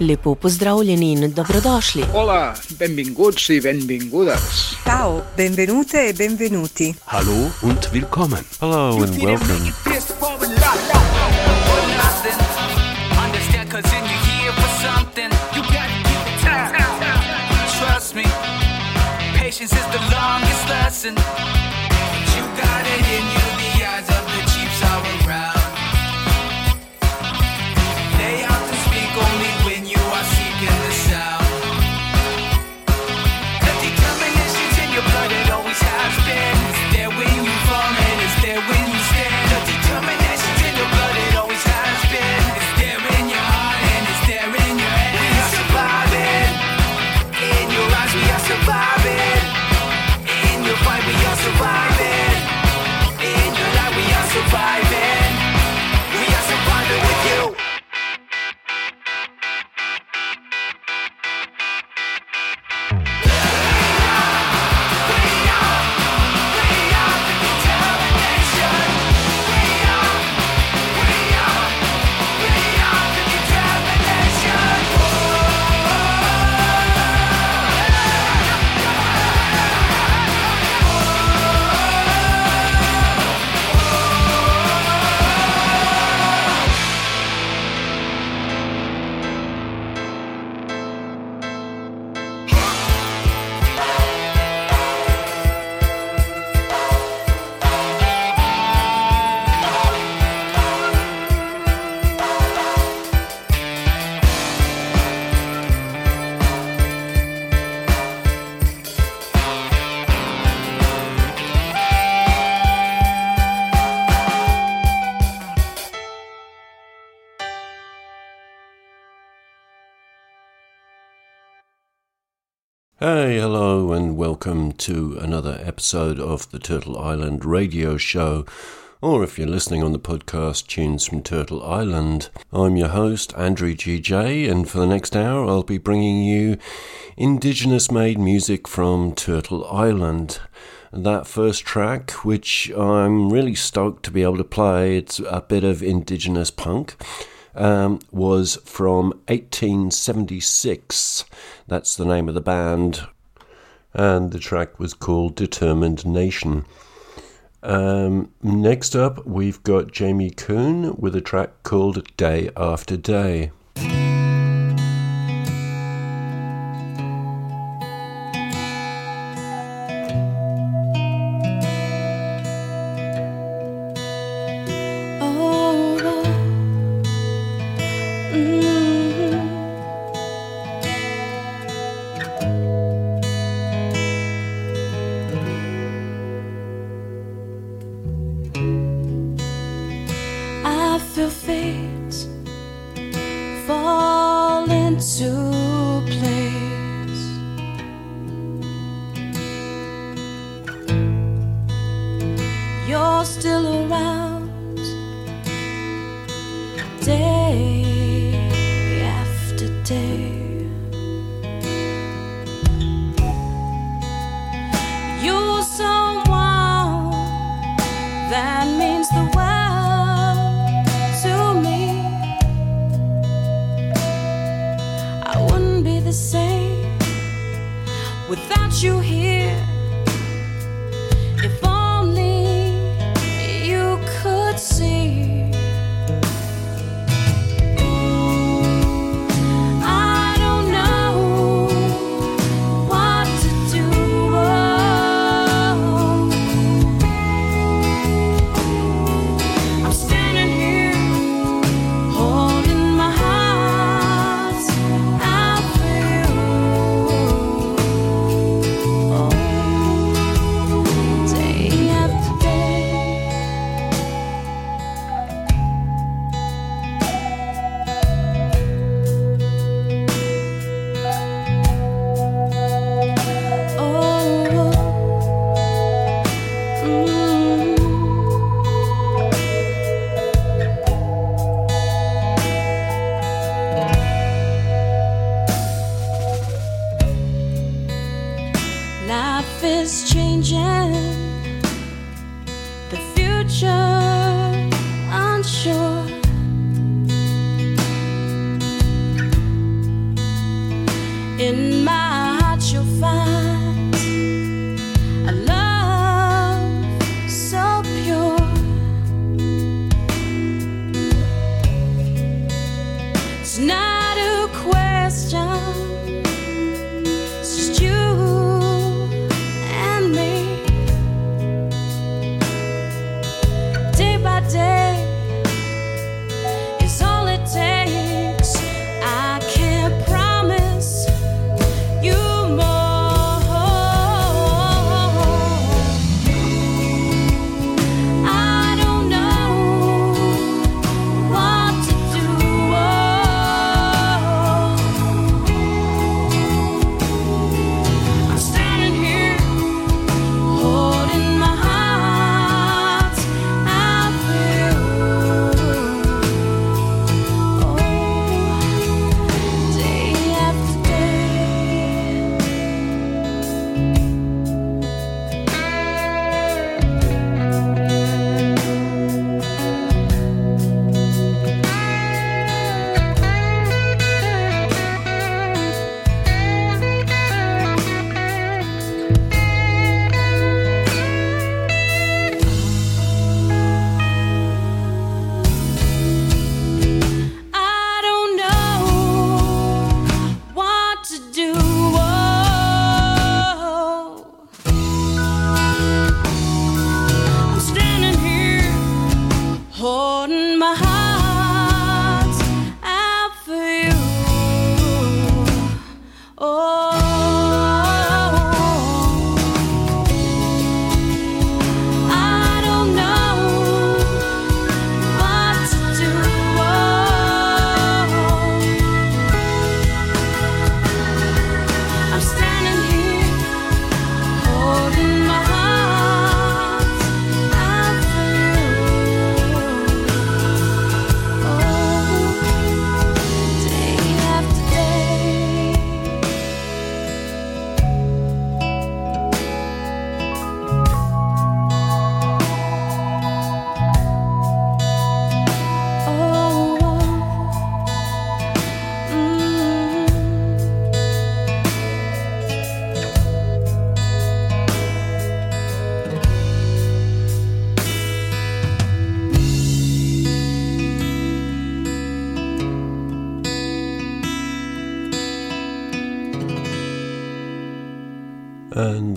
Lepo pozdravljeni in dobrodošli. Hola, benvinguti, benvingudas. Ciao, benvenute e benvenuti. Hallo und willkommen. Hello and welcome. Patience is the longest lesson. Hey, hello, and welcome to another episode of the Turtle Island radio show. Or if you're listening on the podcast, Tunes from Turtle Island. I'm your host, Andrew GJ, and for the next hour, I'll be bringing you Indigenous made music from Turtle Island. That first track, which I'm really stoked to be able to play, it's a bit of Indigenous punk um, was from 1876. That's the name of the band. And the track was called Determined Nation. Um, next up, we've got Jamie Coon with a track called Day After Day.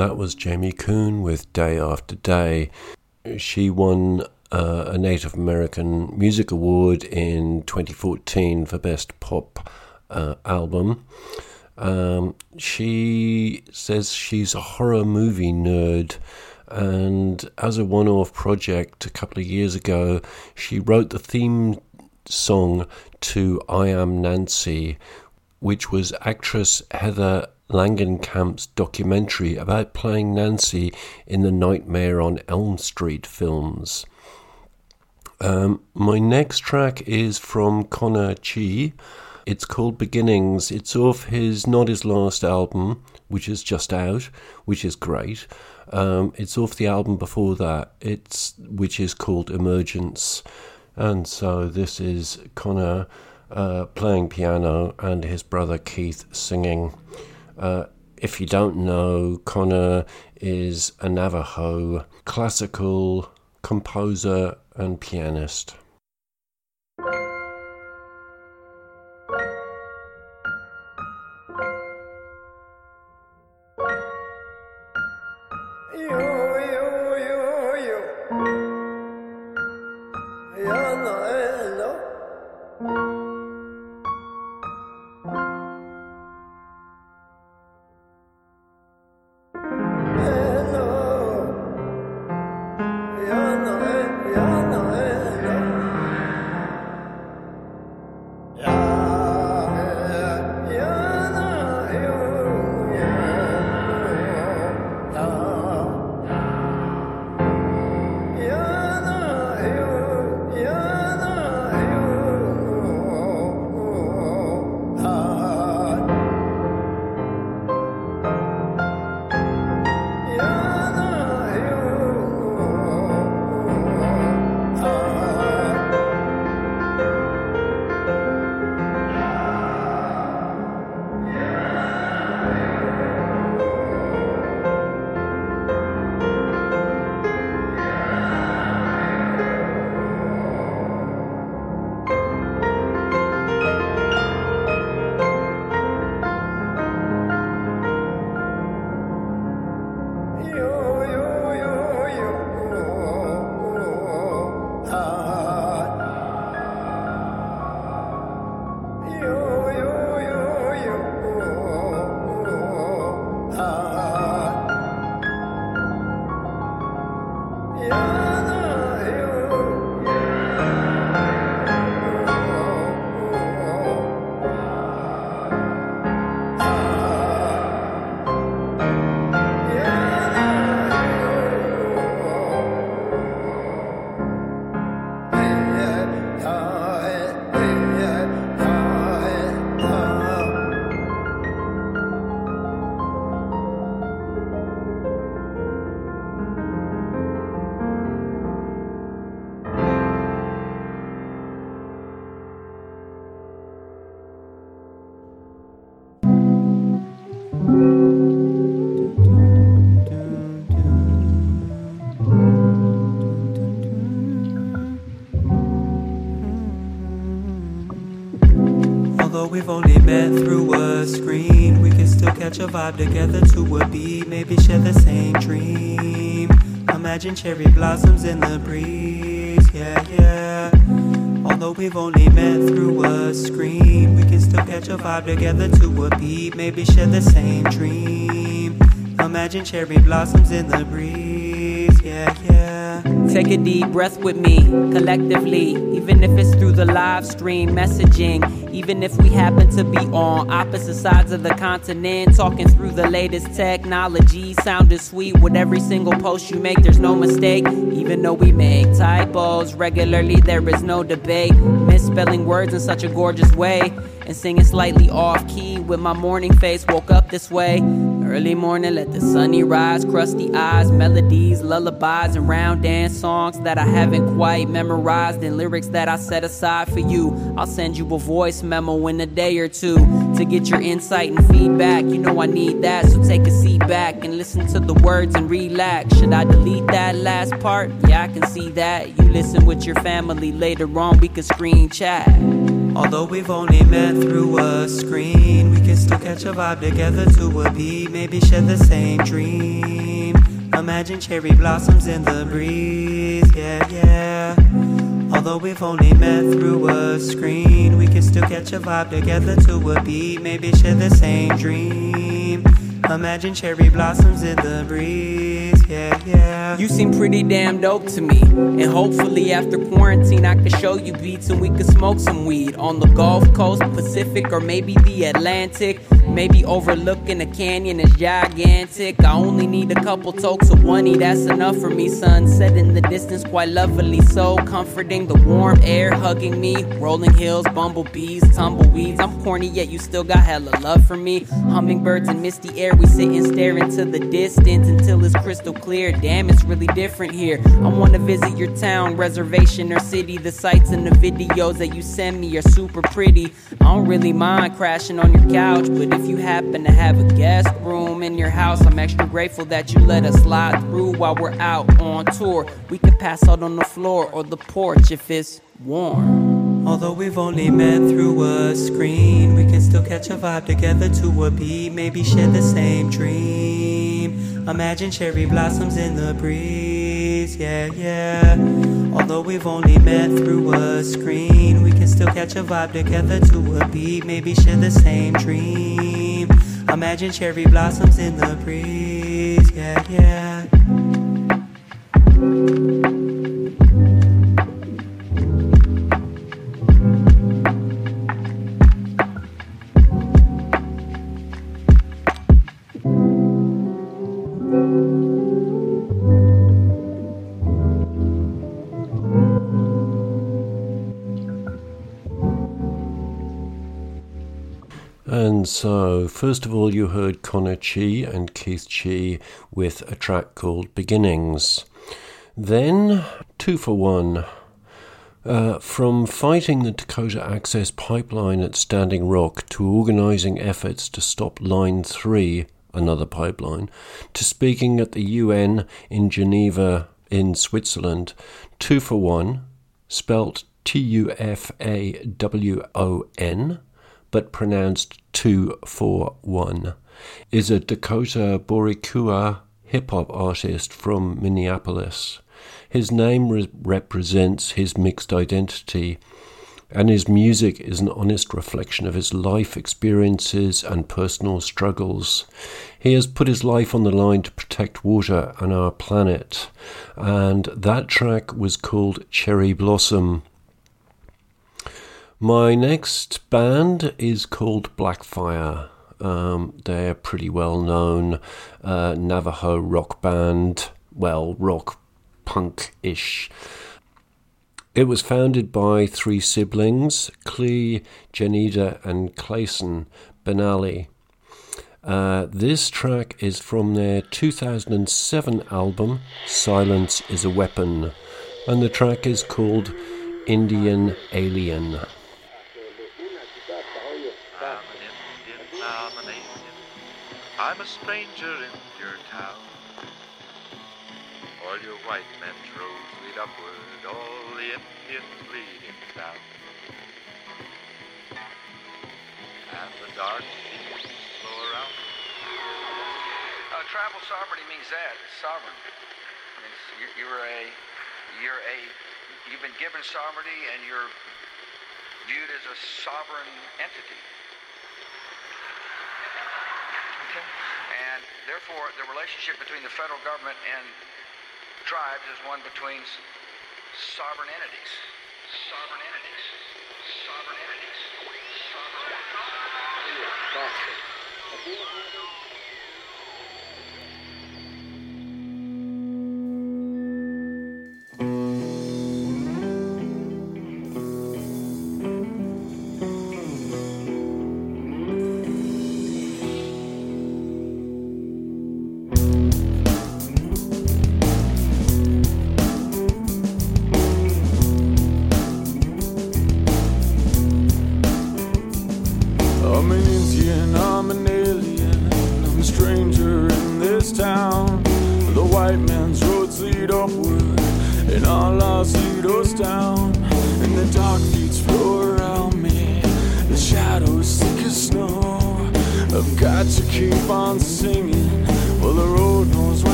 That was Jamie Coon with Day After Day. She won uh, a Native American Music Award in 2014 for Best Pop uh, Album. Um, she says she's a horror movie nerd, and as a one off project a couple of years ago, she wrote the theme song to I Am Nancy, which was actress Heather Langenkamp's documentary about playing Nancy in the Nightmare on Elm Street films. Um, my next track is from Connor Chee. It's called Beginnings. It's off his Not His Last album, which is just out, which is great. Um, it's off the album before that, it's which is called Emergence. And so this is Connor uh, playing piano and his brother Keith singing. Uh, if you don't know, Connor is a Navajo classical composer and pianist. Catch a vibe together to a beat, maybe share the same dream. Imagine cherry blossoms in the breeze, yeah, yeah. Although we've only met through a screen, we can still catch a vibe together to a beat, maybe share the same dream. Imagine cherry blossoms in the breeze, yeah, yeah. Take a deep breath with me, collectively, even if it's through the live stream messaging. Even if we happen to be on opposite sides of the continent, talking through the latest technology, sounding sweet with every single post you make, there's no mistake. Even though we make typos regularly, there is no debate. Misspelling words in such a gorgeous way, and singing slightly off key with my morning face. Woke up this way. Early morning, let the sunny rise, crusty eyes, melodies, lullabies, and round dance songs that I haven't quite memorized, and lyrics that I set aside for you. I'll send you a voice memo in a day or two to get your insight and feedback. You know I need that, so take a seat back and listen to the words and relax. Should I delete that last part? Yeah, I can see that. You listen with your family later on, we can screen chat. Although we've only met through a screen, we can still catch a vibe together to a beat, maybe share the same dream. Imagine cherry blossoms in the breeze, yeah, yeah. Although we've only met through a screen, we can still catch a vibe together to a beat, maybe share the same dream. Imagine cherry blossoms in the breeze. You seem pretty damn dope to me. And hopefully, after quarantine, I can show you beats and we can smoke some weed on the Gulf Coast, Pacific, or maybe the Atlantic. Maybe overlooking a canyon is gigantic. I only need a couple tokes of one, that's enough for me. Sunset in the distance, quite lovely, so comforting. The warm air hugging me, rolling hills, bumblebees, tumbleweeds. I'm corny, yet you still got hella love for me. Hummingbirds in misty air, we sit and stare into the distance until it's crystal clear. Damn, it's really different here. I wanna visit your town, reservation, or city. The sights and the videos that you send me are super pretty. I don't really mind crashing on your couch, but if you happen to have a guest room in your house, I'm extra grateful that you let us slide through while we're out on tour. We can pass out on the floor or the porch if it's warm. Although we've only met through a screen, we can still catch a vibe together to a beat, maybe share the same dream. Imagine cherry blossoms in the breeze, yeah, yeah. Although we've only met through a screen, we can still catch a vibe together to a beat, maybe share the same dream. Imagine cherry blossoms in the breeze, yeah, yeah. And so, first of all, you heard Connor Chee and Keith Chee with a track called Beginnings. Then, two for one. Uh, from fighting the Dakota Access Pipeline at Standing Rock to organising efforts to stop Line 3, another pipeline, to speaking at the UN in Geneva in Switzerland, two for one, spelt T U F A W O N, but pronounced two for one, is a Dakota Boricua hip hop artist from Minneapolis. His name re- represents his mixed identity, and his music is an honest reflection of his life experiences and personal struggles. He has put his life on the line to protect water and our planet, and that track was called Cherry Blossom. My next band is called Blackfire. Um, they're pretty well known uh, Navajo rock band, well, rock punk ish. It was founded by three siblings, Klee, Jeneda, and Clayson Benally. Uh, this track is from their 2007 album, Silence is a Weapon, and the track is called Indian Alien. I'm a stranger in your town. All your white men's roads lead upward, all the Indians leading down. And the dark seas flow around. Uh, tribal sovereignty means that. It's sovereign. Means you're a, you're a, you've been given sovereignty and you're viewed as a sovereign entity. And therefore the relationship between the federal government and tribes is one between sovereign entities. Sovereign entities. Sovereign entities. Sovereign entities.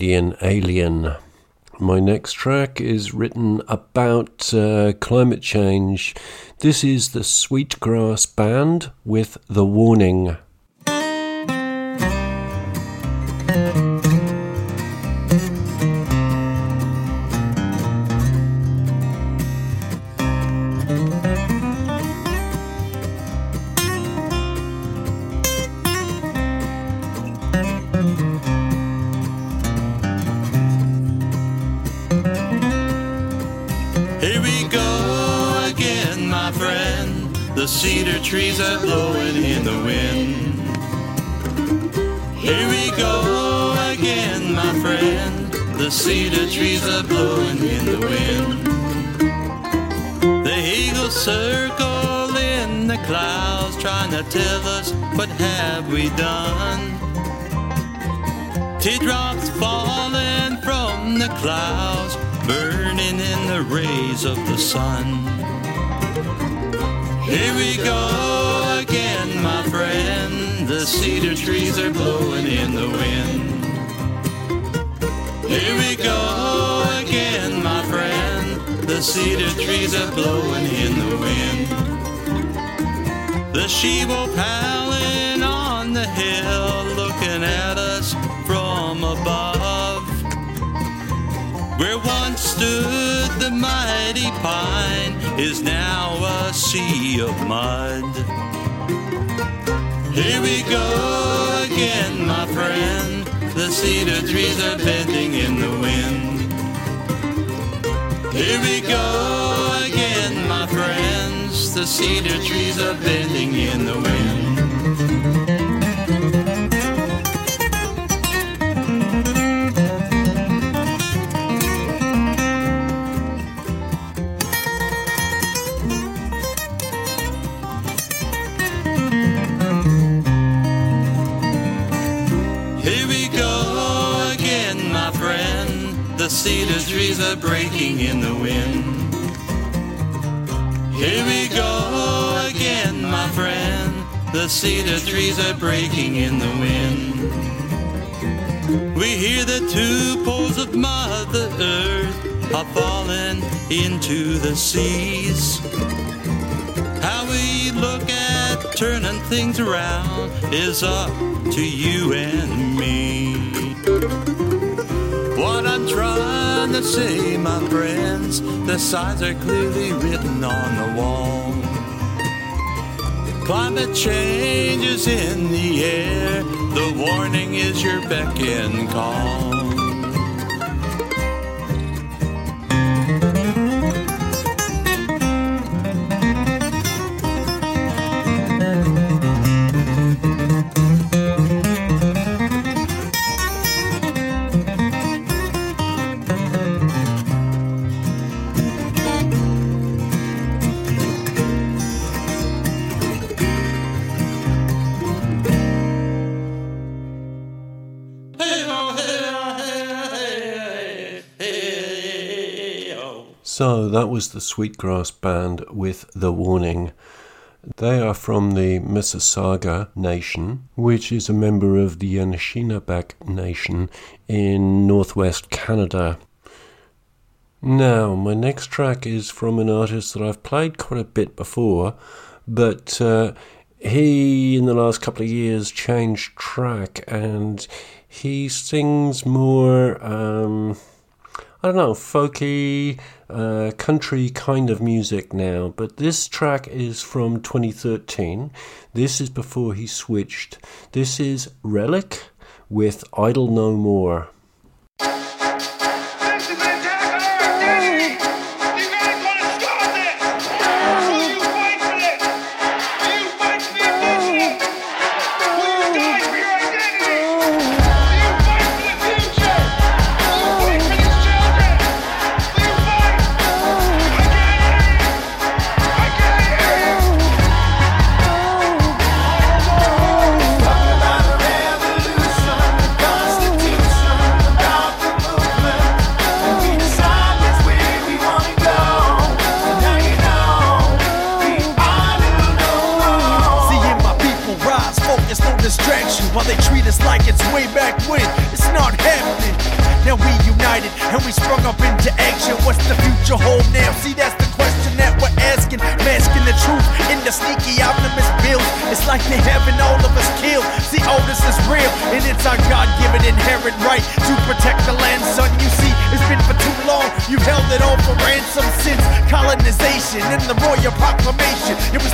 Indian Alien. My next track is written about uh, climate change. This is the Sweetgrass Band with The Warning. Clouds, trying to tell us what have we done. Teardrops falling from the clouds, burning in the rays of the sun. Here we go again, my friend. The cedar trees are blowing in the wind. Here we go again, my friend. The cedar trees are blowing in the wind. She-wolf howling on the hill, looking at us from above. Where once stood the mighty pine is now a sea of mud. Here we go again, my friend. The cedar trees are bending in the wind. Here we go The cedar trees are bending in the wind. Here we go again, my friend. The cedar trees are breaking in the wind. The cedar trees are breaking in the wind. We hear the two poles of Mother Earth are falling into the seas. How we look at turning things around is up to you and me. What I'm trying to say, my friends, the signs are clearly written on the wall. Climate change is in the air, the warning is your beck and call. That was the Sweetgrass Band with The Warning. They are from the Mississauga Nation, which is a member of the Anishinaabe Nation in northwest Canada. Now, my next track is from an artist that I've played quite a bit before, but uh, he, in the last couple of years, changed track and he sings more. Um, I don't know, folky, uh, country kind of music now. But this track is from 2013. This is before he switched. This is Relic with Idle No More. The Royal Proclamation. It was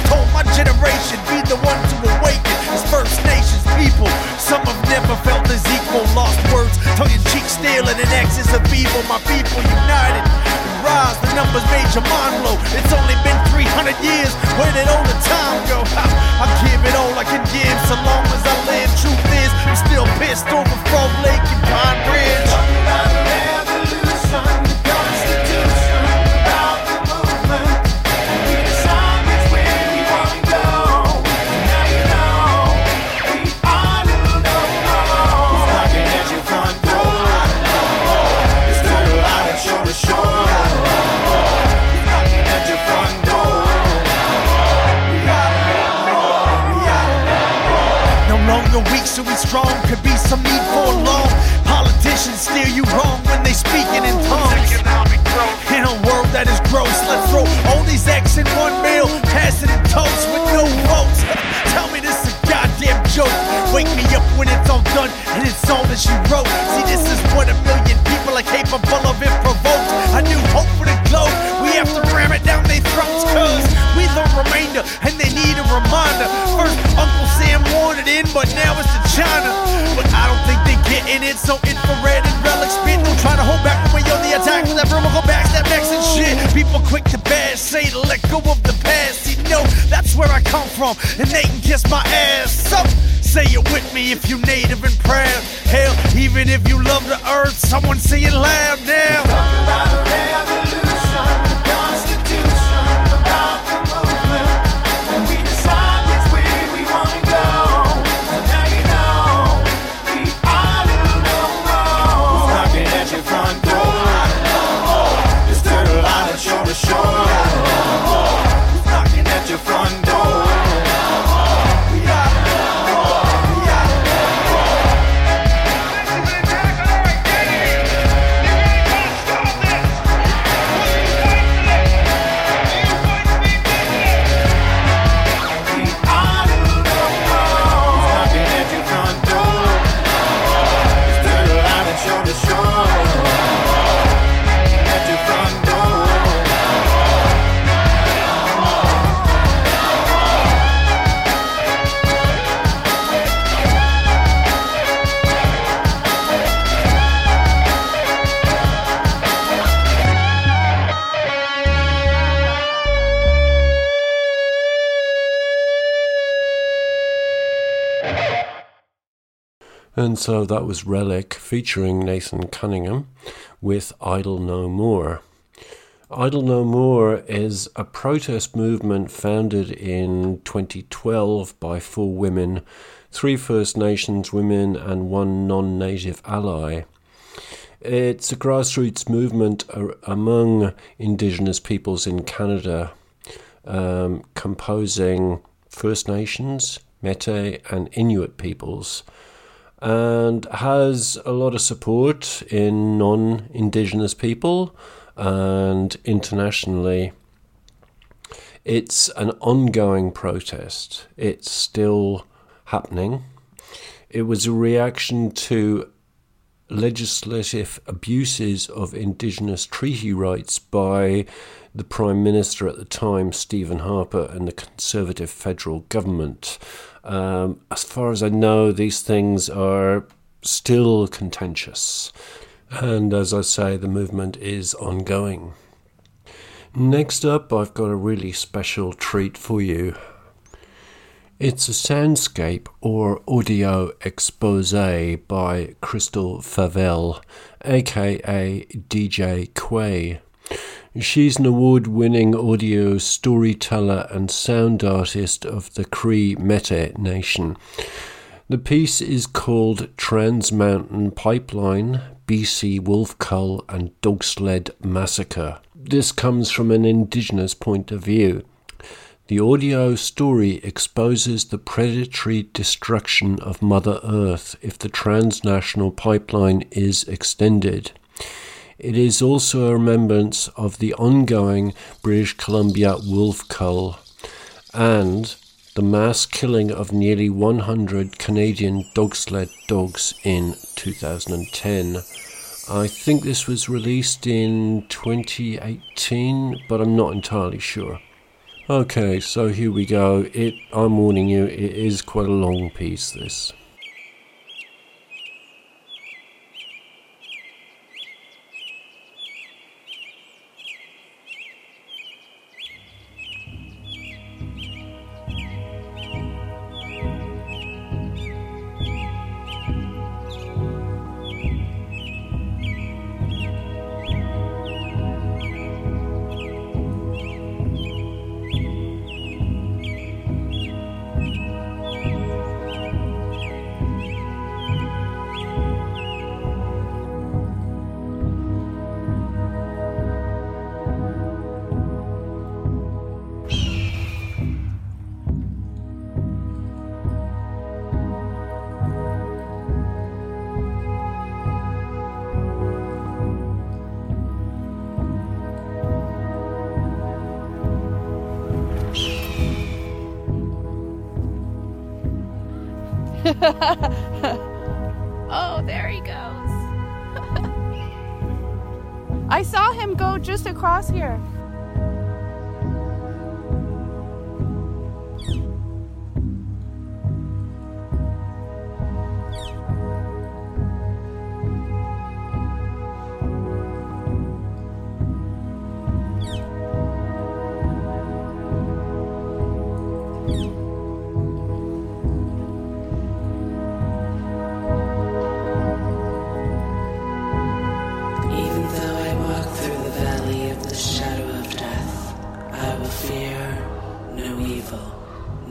from, and they can kiss my ass. So, say it with me if you native and proud. Hell, even if you love the earth, someone say so that was Relic featuring Nathan Cunningham with Idle No More. Idle No More is a protest movement founded in 2012 by four women, three First Nations women, and one non native ally. It's a grassroots movement among Indigenous peoples in Canada, um, composing First Nations, Metis, and Inuit peoples and has a lot of support in non Indigenous people and internationally. It's an ongoing protest, it's still happening. It was a reaction to legislative abuses of Indigenous treaty rights by the Prime Minister at the time, Stephen Harper, and the Conservative federal government. Um, as far as I know, these things are still contentious. And as I say, the movement is ongoing. Next up, I've got a really special treat for you. It's a soundscape or audio expose by Crystal Favel, aka DJ Quay. She's an award winning audio storyteller and sound artist of the Cree Métis Nation. The piece is called Trans Mountain Pipeline, BC Wolf Cull, and Dog Sled Massacre. This comes from an Indigenous point of view. The audio story exposes the predatory destruction of Mother Earth if the transnational pipeline is extended. It is also a remembrance of the ongoing British Columbia wolf cull and the mass killing of nearly 100 Canadian dog sled dogs in 2010. I think this was released in 2018, but I'm not entirely sure. Okay, so here we go. It I'm warning you, it is quite a long piece this.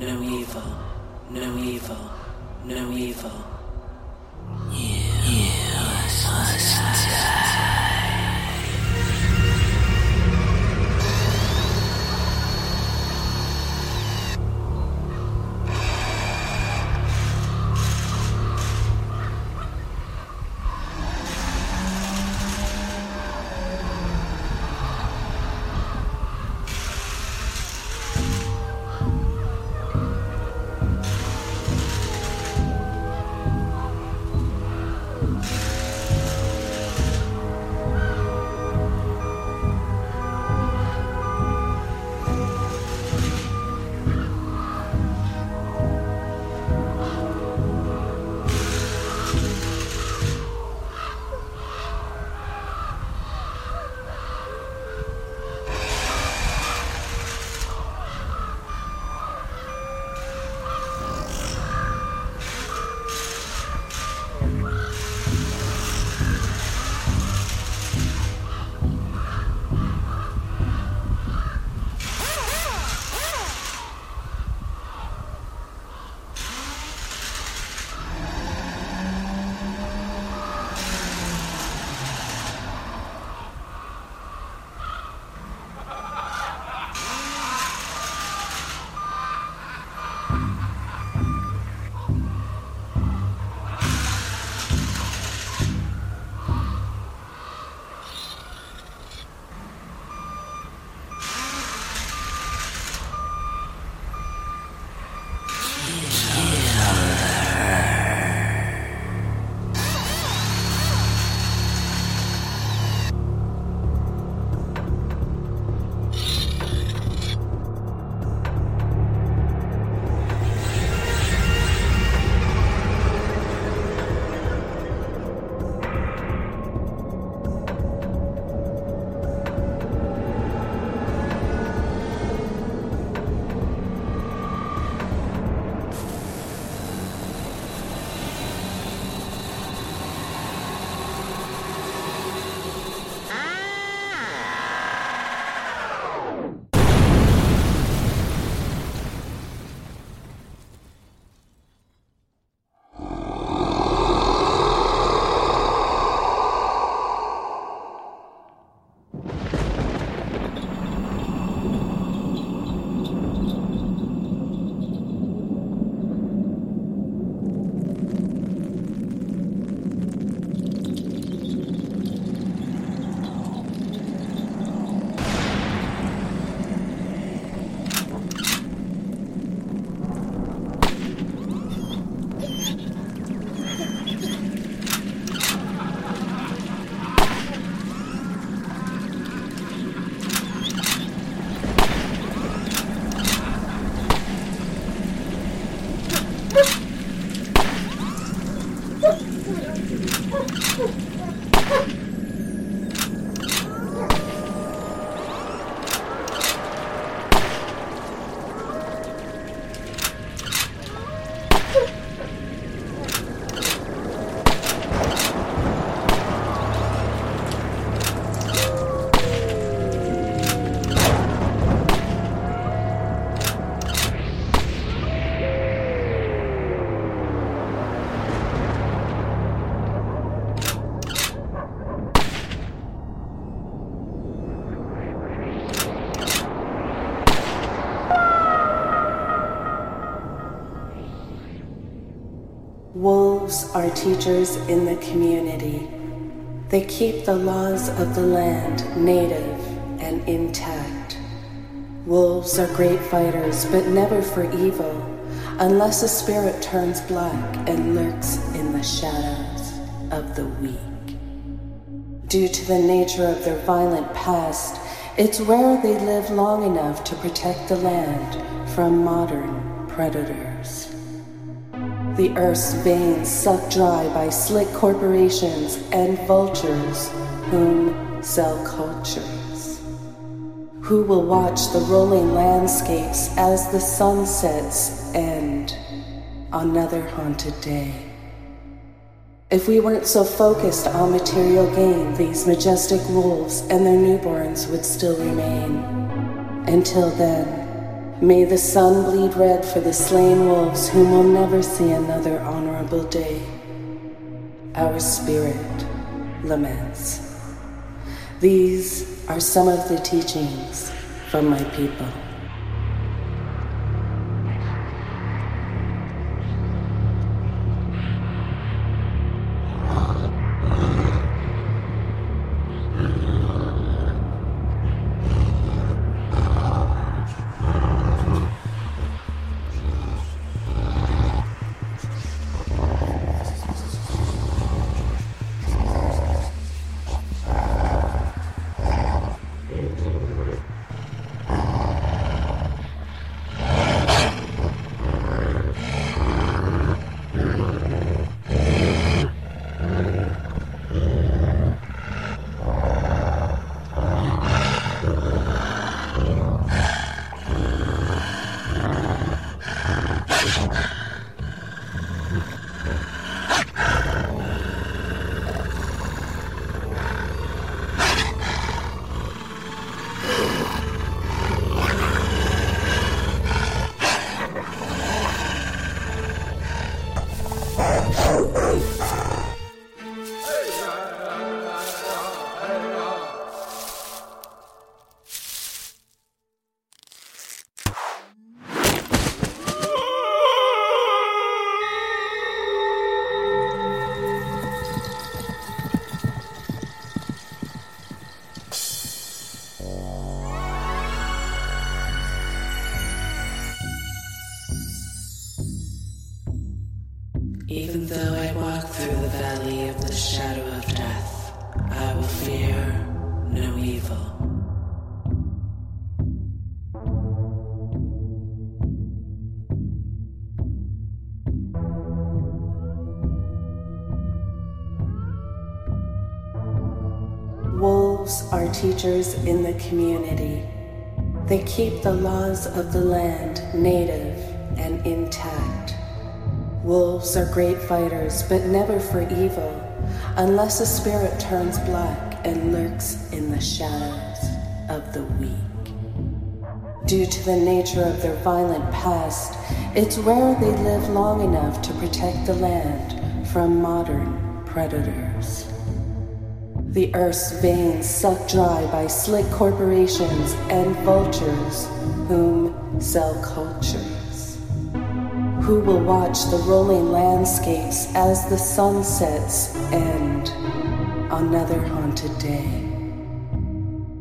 No evil, no evil, no evil. You, must die. Are teachers in the community. They keep the laws of the land native and intact. Wolves are great fighters, but never for evil, unless a spirit turns black and lurks in the shadows of the weak. Due to the nature of their violent past, it's rare they live long enough to protect the land from modern predators. The earth's veins sucked dry by slick corporations and vultures whom sell cultures. Who will watch the rolling landscapes as the sun sets and another haunted day? If we weren't so focused on material gain, these majestic wolves and their newborns would still remain. Until then, may the sun bleed red for the slain wolves whom will never see another honorable day. Our spirit laments. These are some of the teachings from my people. Teachers in the community. They keep the laws of the land native and intact. Wolves are great fighters, but never for evil, unless a spirit turns black and lurks in the shadows of the weak. Due to the nature of their violent past, it's rare they live long enough to protect the land from modern predators. The earth's veins sucked dry by slick corporations and vultures whom sell cultures. Who will watch the rolling landscapes as the sun sets and another haunted day?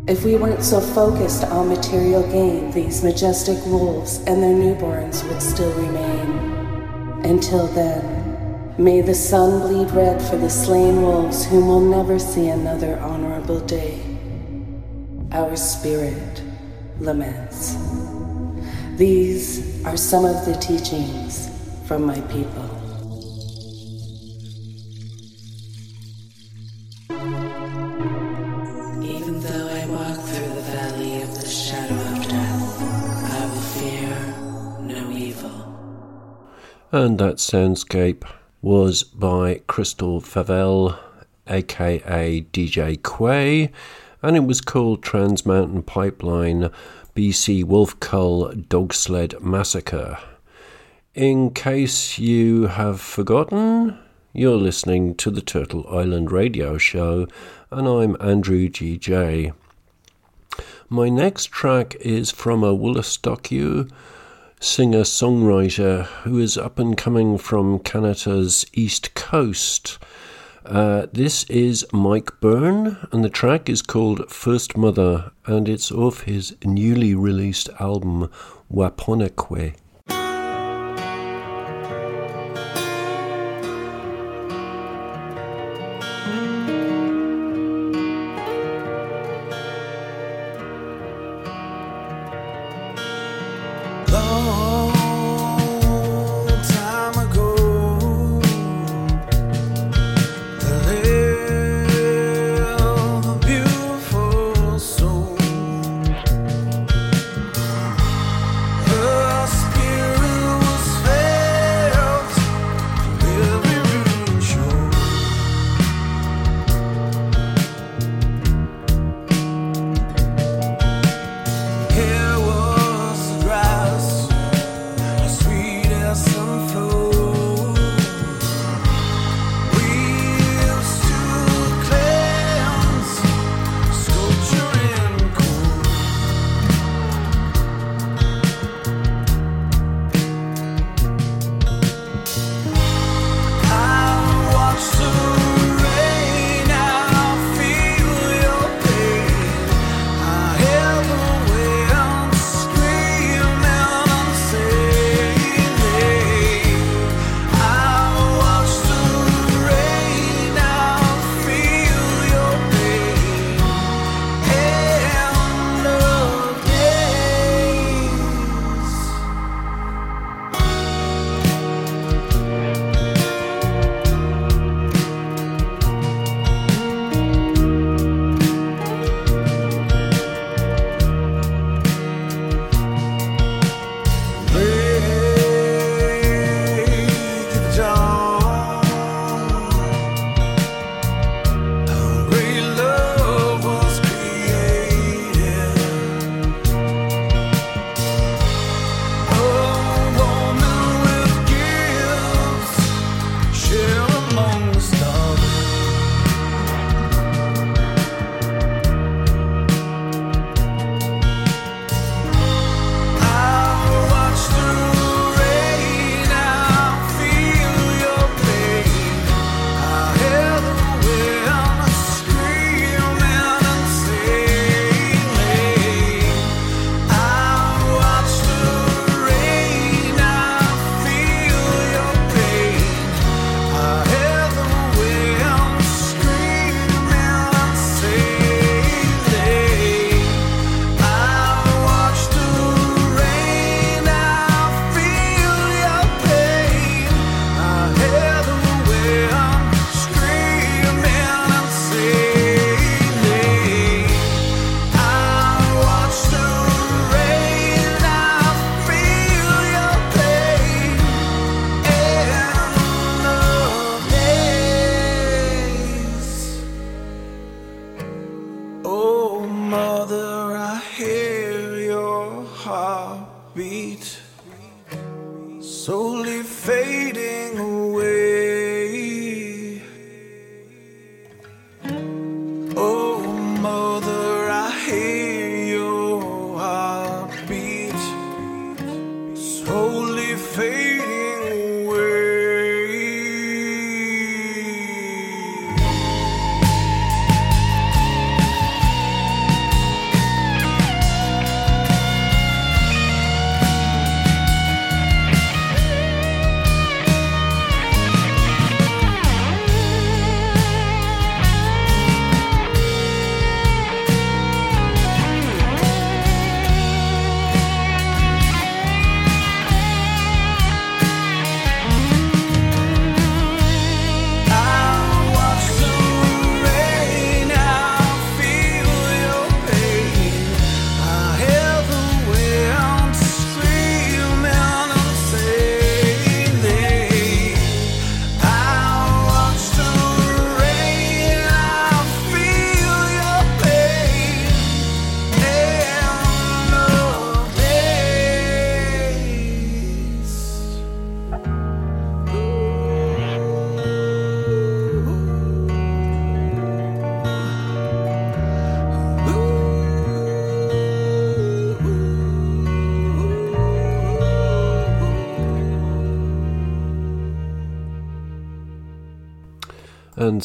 If we weren't so focused on material gain, these majestic wolves and their newborns would still remain. Until then, may the sun bleed red for the slain wolves whom will never see another honorable day. Our spirit laments. These are some of the teachings from my people. Even though I walk through the valley of the shadow of death, I will fear no evil. And that soundscape was by Crystal Favel, aka DJ Quay, and it was called Trans Mountain Pipeline BC Wolf Cull Dog Sled Massacre. In case you have forgotten, you're listening to the Turtle Island Radio Show, and I'm Andrew GJ. My next track is from a Woolastockyu singer songwriter who is up and coming from Canada's East Coast. Uh, this is Mike Byrne, and the track is called First Mother, and it's off his newly released album Waponeque.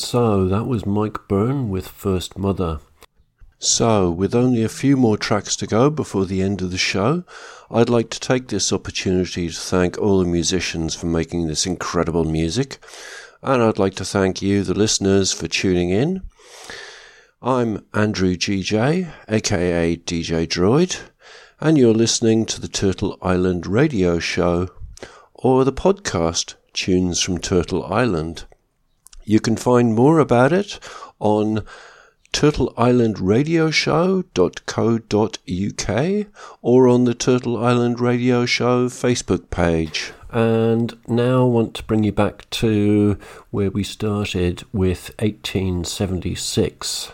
So that was Mike Byrne with First Mother. So, with only a few more tracks to go before the end of the show, I'd like to take this opportunity to thank all the musicians for making this incredible music, and I'd like to thank you, the listeners, for tuning in. I'm Andrew GJ, aka DJ Droid, and you're listening to the Turtle Island radio show or the podcast Tunes from Turtle Island. You can find more about it on turtleislandradioshow.co.uk or on the Turtle Island Radio Show Facebook page. And now I want to bring you back to where we started with 1876.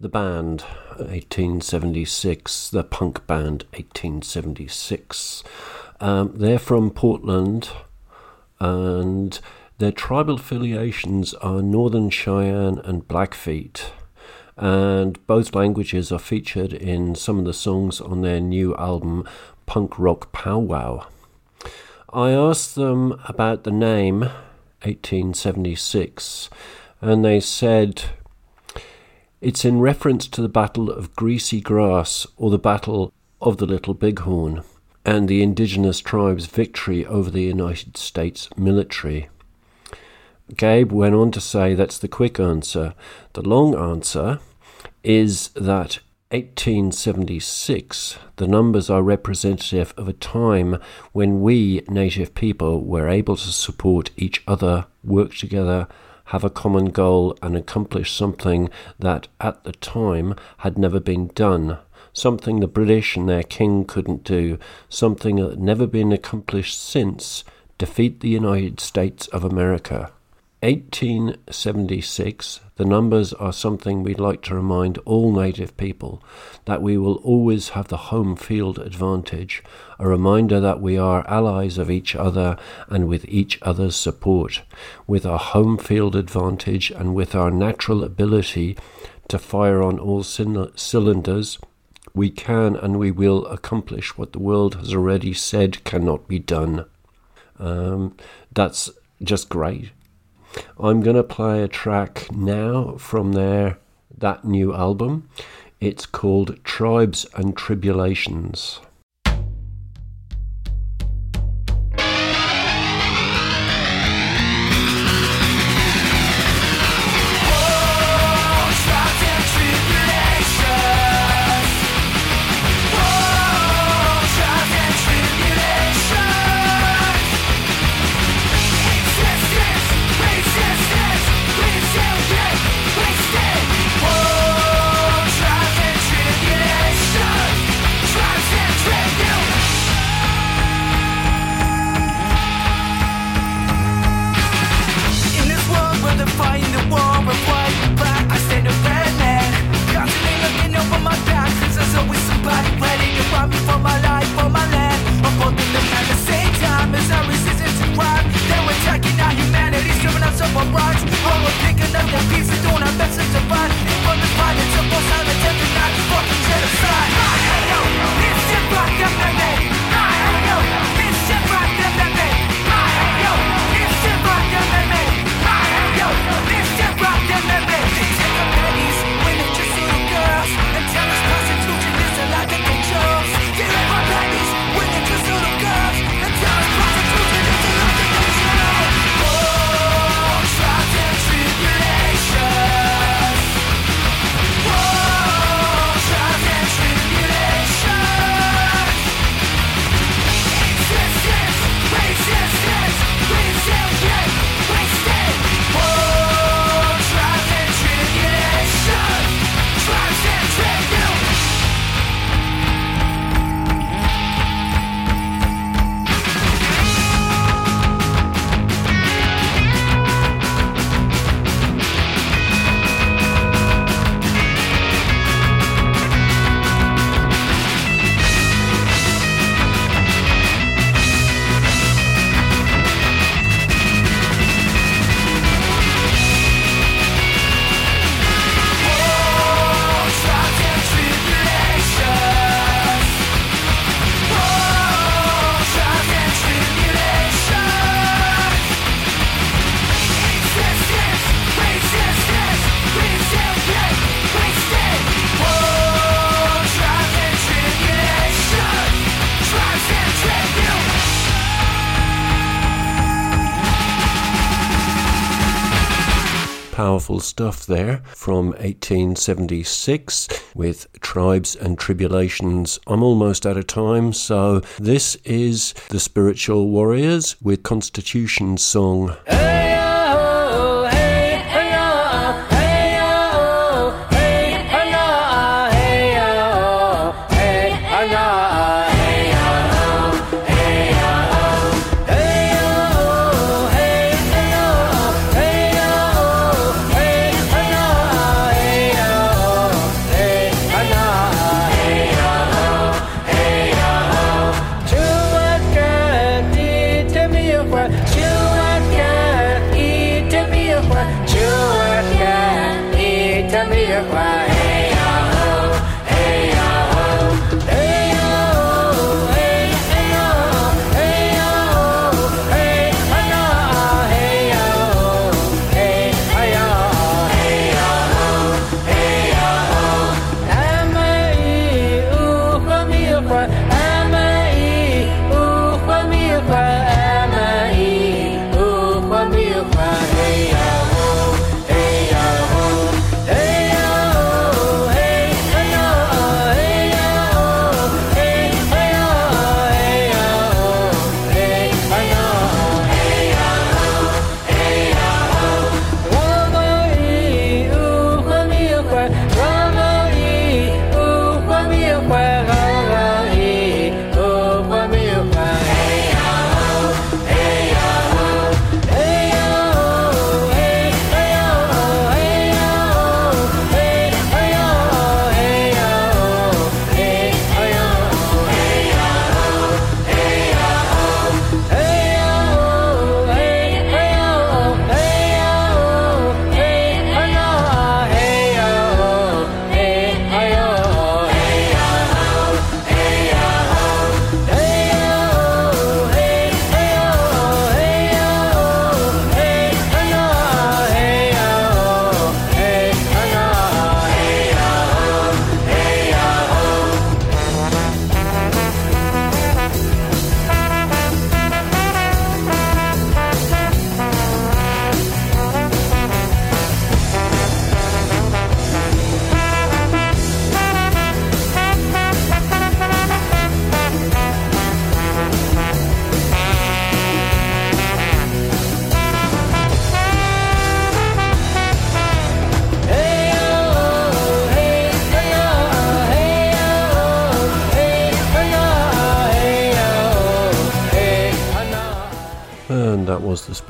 The band, 1876, the punk band, 1876. Um, they're from Portland and their tribal affiliations are Northern Cheyenne and Blackfeet and both languages are featured in some of the songs on their new album, Punk Rock Powwow. I asked them about the name, 1876, and they said it's in reference to the Battle of Greasy Grass or the Battle of the Little Bighorn and the indigenous tribes' victory over the United States military. Gabe went on to say that's the quick answer. The long answer is that 1876, the numbers are representative of a time when we, native people, were able to support each other, work together, have a common goal, and accomplish something that at the time had never been done. Something the British and their king couldn't do, something that had never been accomplished since defeat the United States of America. 1876, the numbers are something we'd like to remind all native people that we will always have the home field advantage, a reminder that we are allies of each other and with each other's support. With our home field advantage and with our natural ability to fire on all cylinders, we can and we will accomplish what the world has already said cannot be done. Um, that's just great. I'm going to play a track now from their that new album. It's called Tribes and Tribulations. Stuff there from 1876 with Tribes and Tribulations. I'm almost out of time, so this is The Spiritual Warriors with Constitution Song. And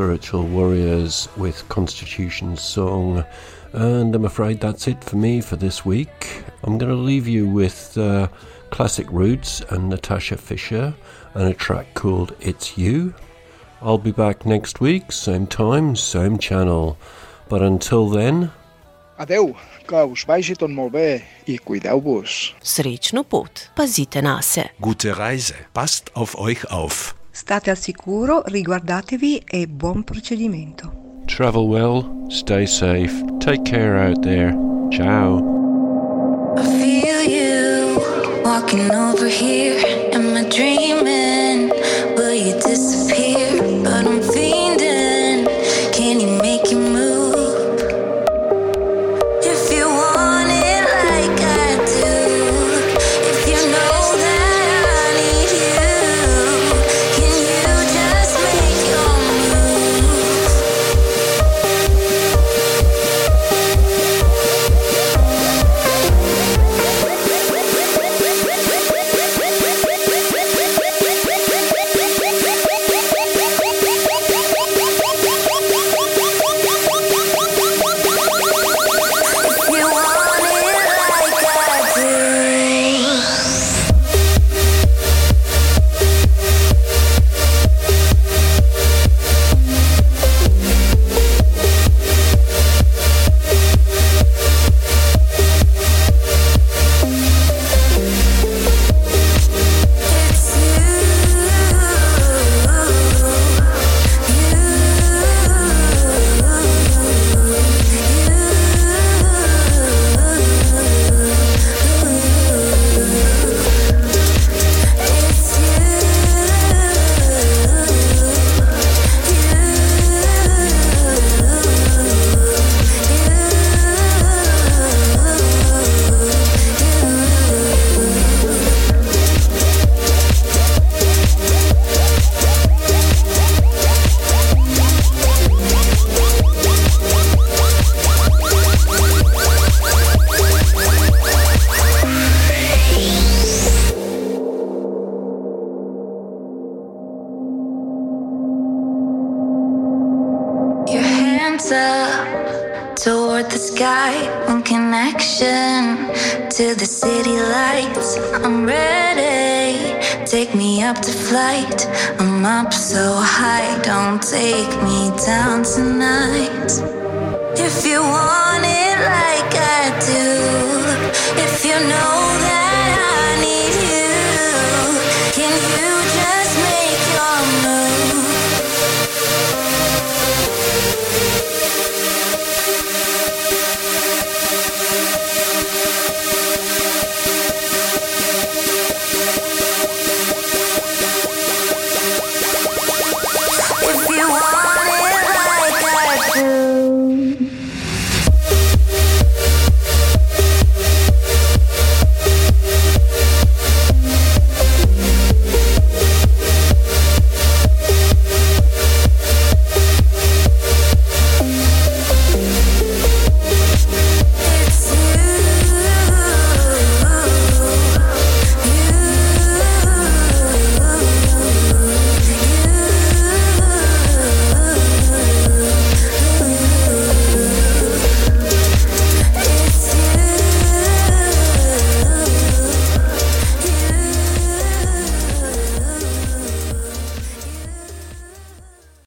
Spiritual Warriors with Constitution Song. And I'm afraid that's it for me for this week. I'm going to leave you with uh, Classic Roots and Natasha Fisher and a track called It's You. I'll be back next week, same time, same channel. But until then, Adeu, que us vagi tot molt bé i cuideu-vos. Srečno pot, pazite na se. Gute Reise. Passt auf euch auf. State al sicuro, riguardatevi e buon procedimento. travel well, stay safe, take care out there. Ciao. I feel you walking over here. Am I dreaming? Take me up to flight. I'm up so high. Don't take me down tonight. If you want it like I do, if you know